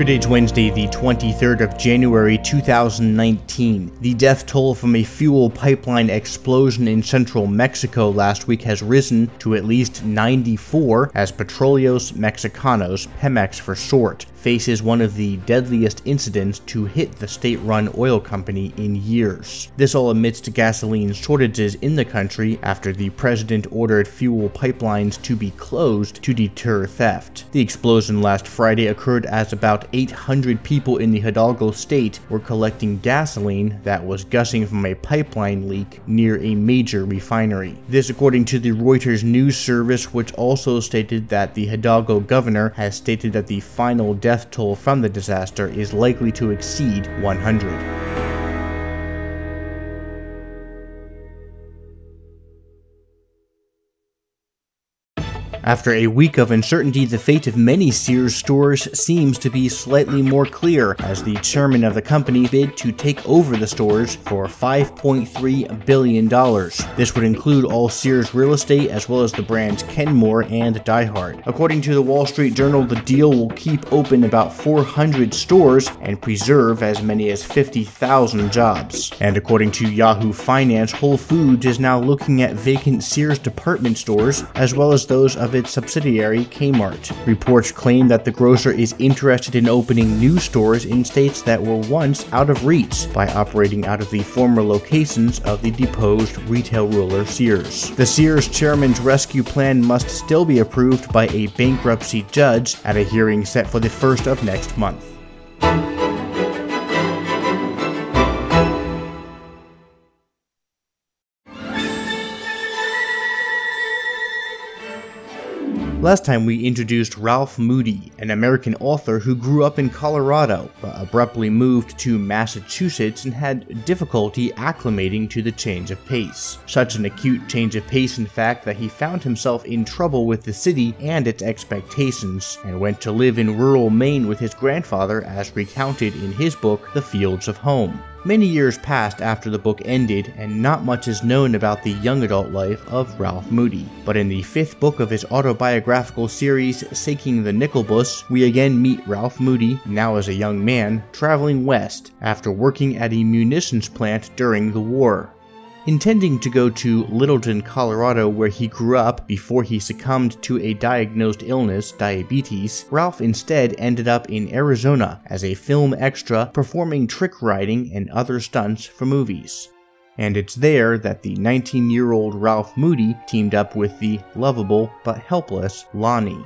Good Wednesday, the 23rd of January 2019. The death toll from a fuel pipeline explosion in central Mexico last week has risen to at least 94 as Petróleos Mexicanos, Pemex for short, faces one of the deadliest incidents to hit the state-run oil company in years. This all amidst gasoline shortages in the country after the president ordered fuel pipelines to be closed to deter theft. The explosion last Friday occurred as about 800 people in the Hidalgo state were collecting gasoline that was gushing from a pipeline leak near a major refinery. This according to the Reuters news service which also stated that the Hidalgo governor has stated that the final death toll from the disaster is likely to exceed 100. After a week of uncertainty, the fate of many Sears stores seems to be slightly more clear as the chairman of the company bid to take over the stores for $5.3 billion. This would include all Sears real estate as well as the brands Kenmore and DieHard. According to the Wall Street Journal, the deal will keep open about 400 stores and preserve as many as 50,000 jobs. And according to Yahoo Finance, Whole Foods is now looking at vacant Sears department stores as well as those of its subsidiary Kmart. Reports claim that the grocer is interested in opening new stores in states that were once out of reach by operating out of the former locations of the deposed retail ruler Sears. The Sears chairman's rescue plan must still be approved by a bankruptcy judge at a hearing set for the first of next month. Last time we introduced Ralph Moody, an American author who grew up in Colorado, but abruptly moved to Massachusetts and had difficulty acclimating to the change of pace. Such an acute change of pace, in fact, that he found himself in trouble with the city and its expectations, and went to live in rural Maine with his grandfather as recounted in his book The Fields of Home. Many years passed after the book ended, and not much is known about the young adult life of Ralph Moody. But in the fifth book of his autobiographical series, Shaking the Nickel Bush, we again meet Ralph Moody, now as a young man, traveling west after working at a munitions plant during the war. Intending to go to Littleton, Colorado, where he grew up before he succumbed to a diagnosed illness, diabetes, Ralph instead ended up in Arizona as a film extra performing trick riding and other stunts for movies. And it's there that the 19 year old Ralph Moody teamed up with the lovable but helpless Lonnie.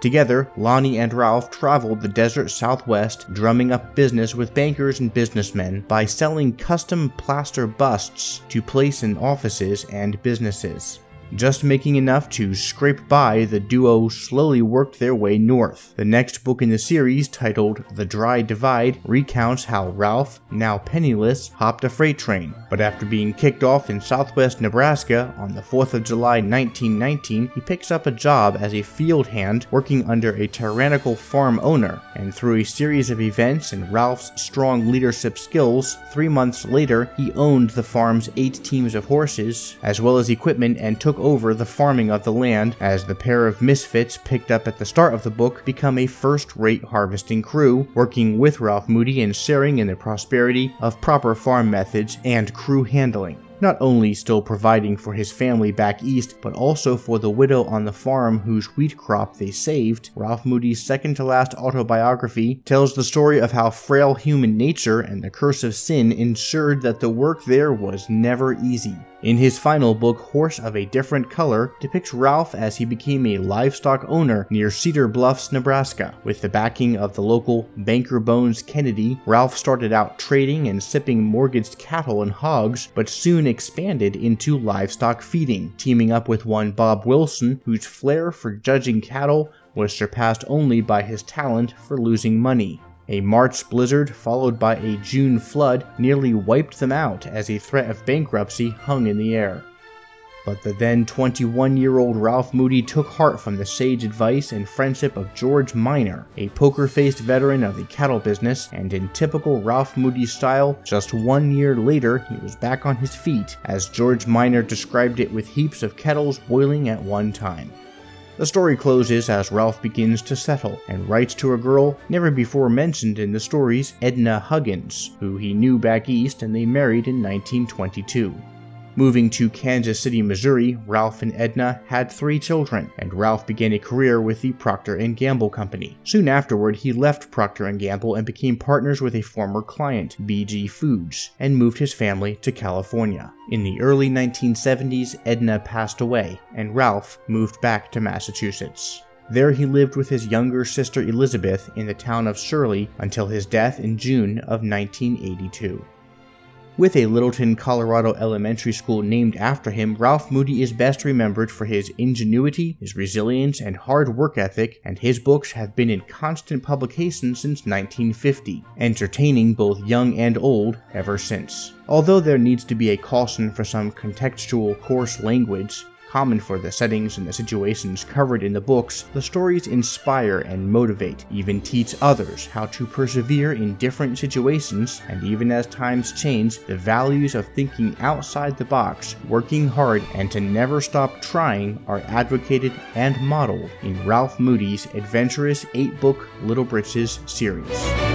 Together, Lonnie and Ralph traveled the desert southwest, drumming up business with bankers and businessmen by selling custom plaster busts to place in offices and businesses. Just making enough to scrape by, the duo slowly worked their way north. The next book in the series, titled The Dry Divide, recounts how Ralph, now penniless, hopped a freight train. But after being kicked off in southwest Nebraska on the 4th of July 1919, he picks up a job as a field hand working under a tyrannical farm owner. And through a series of events and Ralph's strong leadership skills, three months later, he owned the farm's eight teams of horses, as well as equipment, and took over the farming of the land as the pair of misfits picked up at the start of the book become a first rate harvesting crew, working with Ralph Moody and sharing in the prosperity of proper farm methods and crew handling not only still providing for his family back east, but also for the widow on the farm whose wheat crop they saved, Ralph Moody's second to last autobiography tells the story of how frail human nature and the curse of sin ensured that the work there was never easy. In his final book, Horse of a Different Color, depicts Ralph as he became a livestock owner near Cedar Bluffs, Nebraska. With the backing of the local banker Bones Kennedy, Ralph started out trading and sipping mortgaged cattle and hogs, but soon expanded into livestock feeding, teaming up with one Bob Wilson, whose flair for judging cattle was surpassed only by his talent for losing money. A March blizzard followed by a June flood nearly wiped them out as a threat of bankruptcy hung in the air. But the then 21 year old Ralph Moody took heart from the sage advice and friendship of George Miner, a poker faced veteran of the cattle business, and in typical Ralph Moody style, just one year later he was back on his feet, as George Miner described it with heaps of kettles boiling at one time. The story closes as Ralph begins to settle and writes to a girl never before mentioned in the stories, Edna Huggins, who he knew back east and they married in 1922. Moving to Kansas City, Missouri, Ralph and Edna had three children, and Ralph began a career with the Procter & Gamble company. Soon afterward, he left Procter & Gamble and became partners with a former client, BG Foods, and moved his family to California. In the early 1970s, Edna passed away, and Ralph moved back to Massachusetts. There he lived with his younger sister Elizabeth in the town of Shirley until his death in June of 1982. With a Littleton, Colorado elementary school named after him, Ralph Moody is best remembered for his ingenuity, his resilience, and hard work ethic, and his books have been in constant publication since 1950, entertaining both young and old ever since. Although there needs to be a caution for some contextual coarse language, Common for the settings and the situations covered in the books, the stories inspire and motivate, even teach others how to persevere in different situations, and even as times change, the values of thinking outside the box, working hard, and to never stop trying are advocated and modeled in Ralph Moody's adventurous 8 book Little Britches series.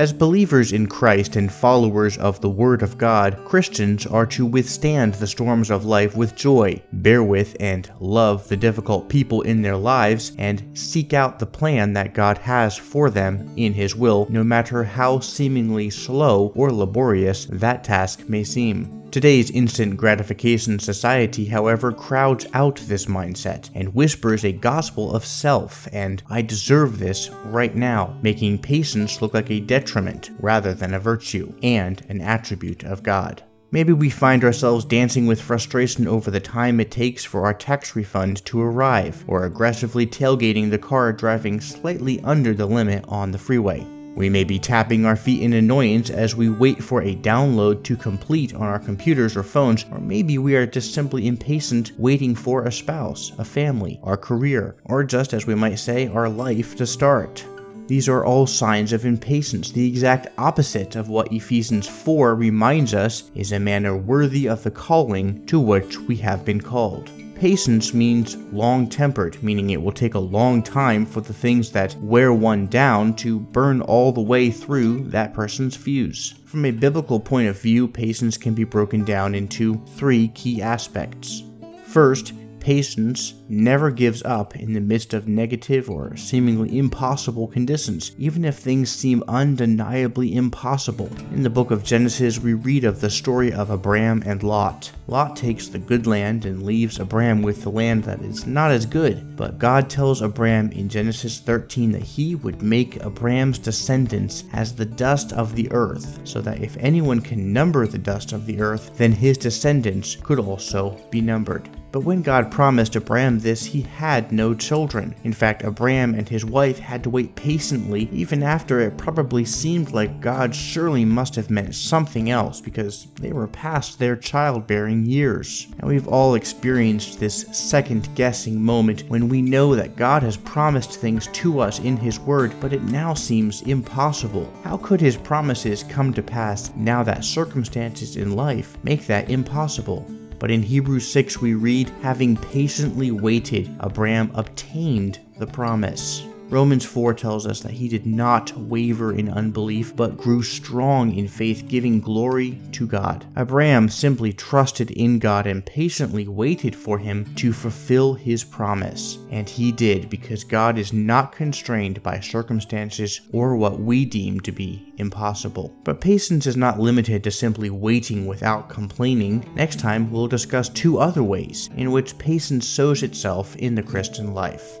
As believers in Christ and followers of the Word of God, Christians are to withstand the storms of life with joy, bear with and love the difficult people in their lives, and seek out the plan that God has for them in His will, no matter how seemingly slow or laborious that task may seem. Today's instant gratification society, however, crowds out this mindset and whispers a gospel of self and I deserve this right now, making patience look like a detriment rather than a virtue and an attribute of God. Maybe we find ourselves dancing with frustration over the time it takes for our tax refund to arrive, or aggressively tailgating the car driving slightly under the limit on the freeway. We may be tapping our feet in annoyance as we wait for a download to complete on our computers or phones, or maybe we are just simply impatient waiting for a spouse, a family, our career, or just as we might say, our life to start. These are all signs of impatience, the exact opposite of what Ephesians 4 reminds us is a manner worthy of the calling to which we have been called. Patience means long tempered, meaning it will take a long time for the things that wear one down to burn all the way through that person's fuse. From a biblical point of view, patience can be broken down into three key aspects. First, Patience never gives up in the midst of negative or seemingly impossible conditions, even if things seem undeniably impossible. In the book of Genesis, we read of the story of Abram and Lot. Lot takes the good land and leaves Abram with the land that is not as good, but God tells Abram in Genesis 13 that he would make Abram's descendants as the dust of the earth, so that if anyone can number the dust of the earth, then his descendants could also be numbered. But when God promised Abram this, he had no children. In fact, Abram and his wife had to wait patiently, even after it probably seemed like God surely must have meant something else because they were past their childbearing years. And we've all experienced this second guessing moment when we know that God has promised things to us in His Word, but it now seems impossible. How could His promises come to pass now that circumstances in life make that impossible? But in Hebrews 6 we read, having patiently waited, Abram obtained the promise. Romans 4 tells us that he did not waver in unbelief, but grew strong in faith, giving glory to God. Abraham simply trusted in God and patiently waited for him to fulfill his promise. And he did because God is not constrained by circumstances or what we deem to be impossible. But patience is not limited to simply waiting without complaining. Next time, we'll discuss two other ways in which patience shows itself in the Christian life.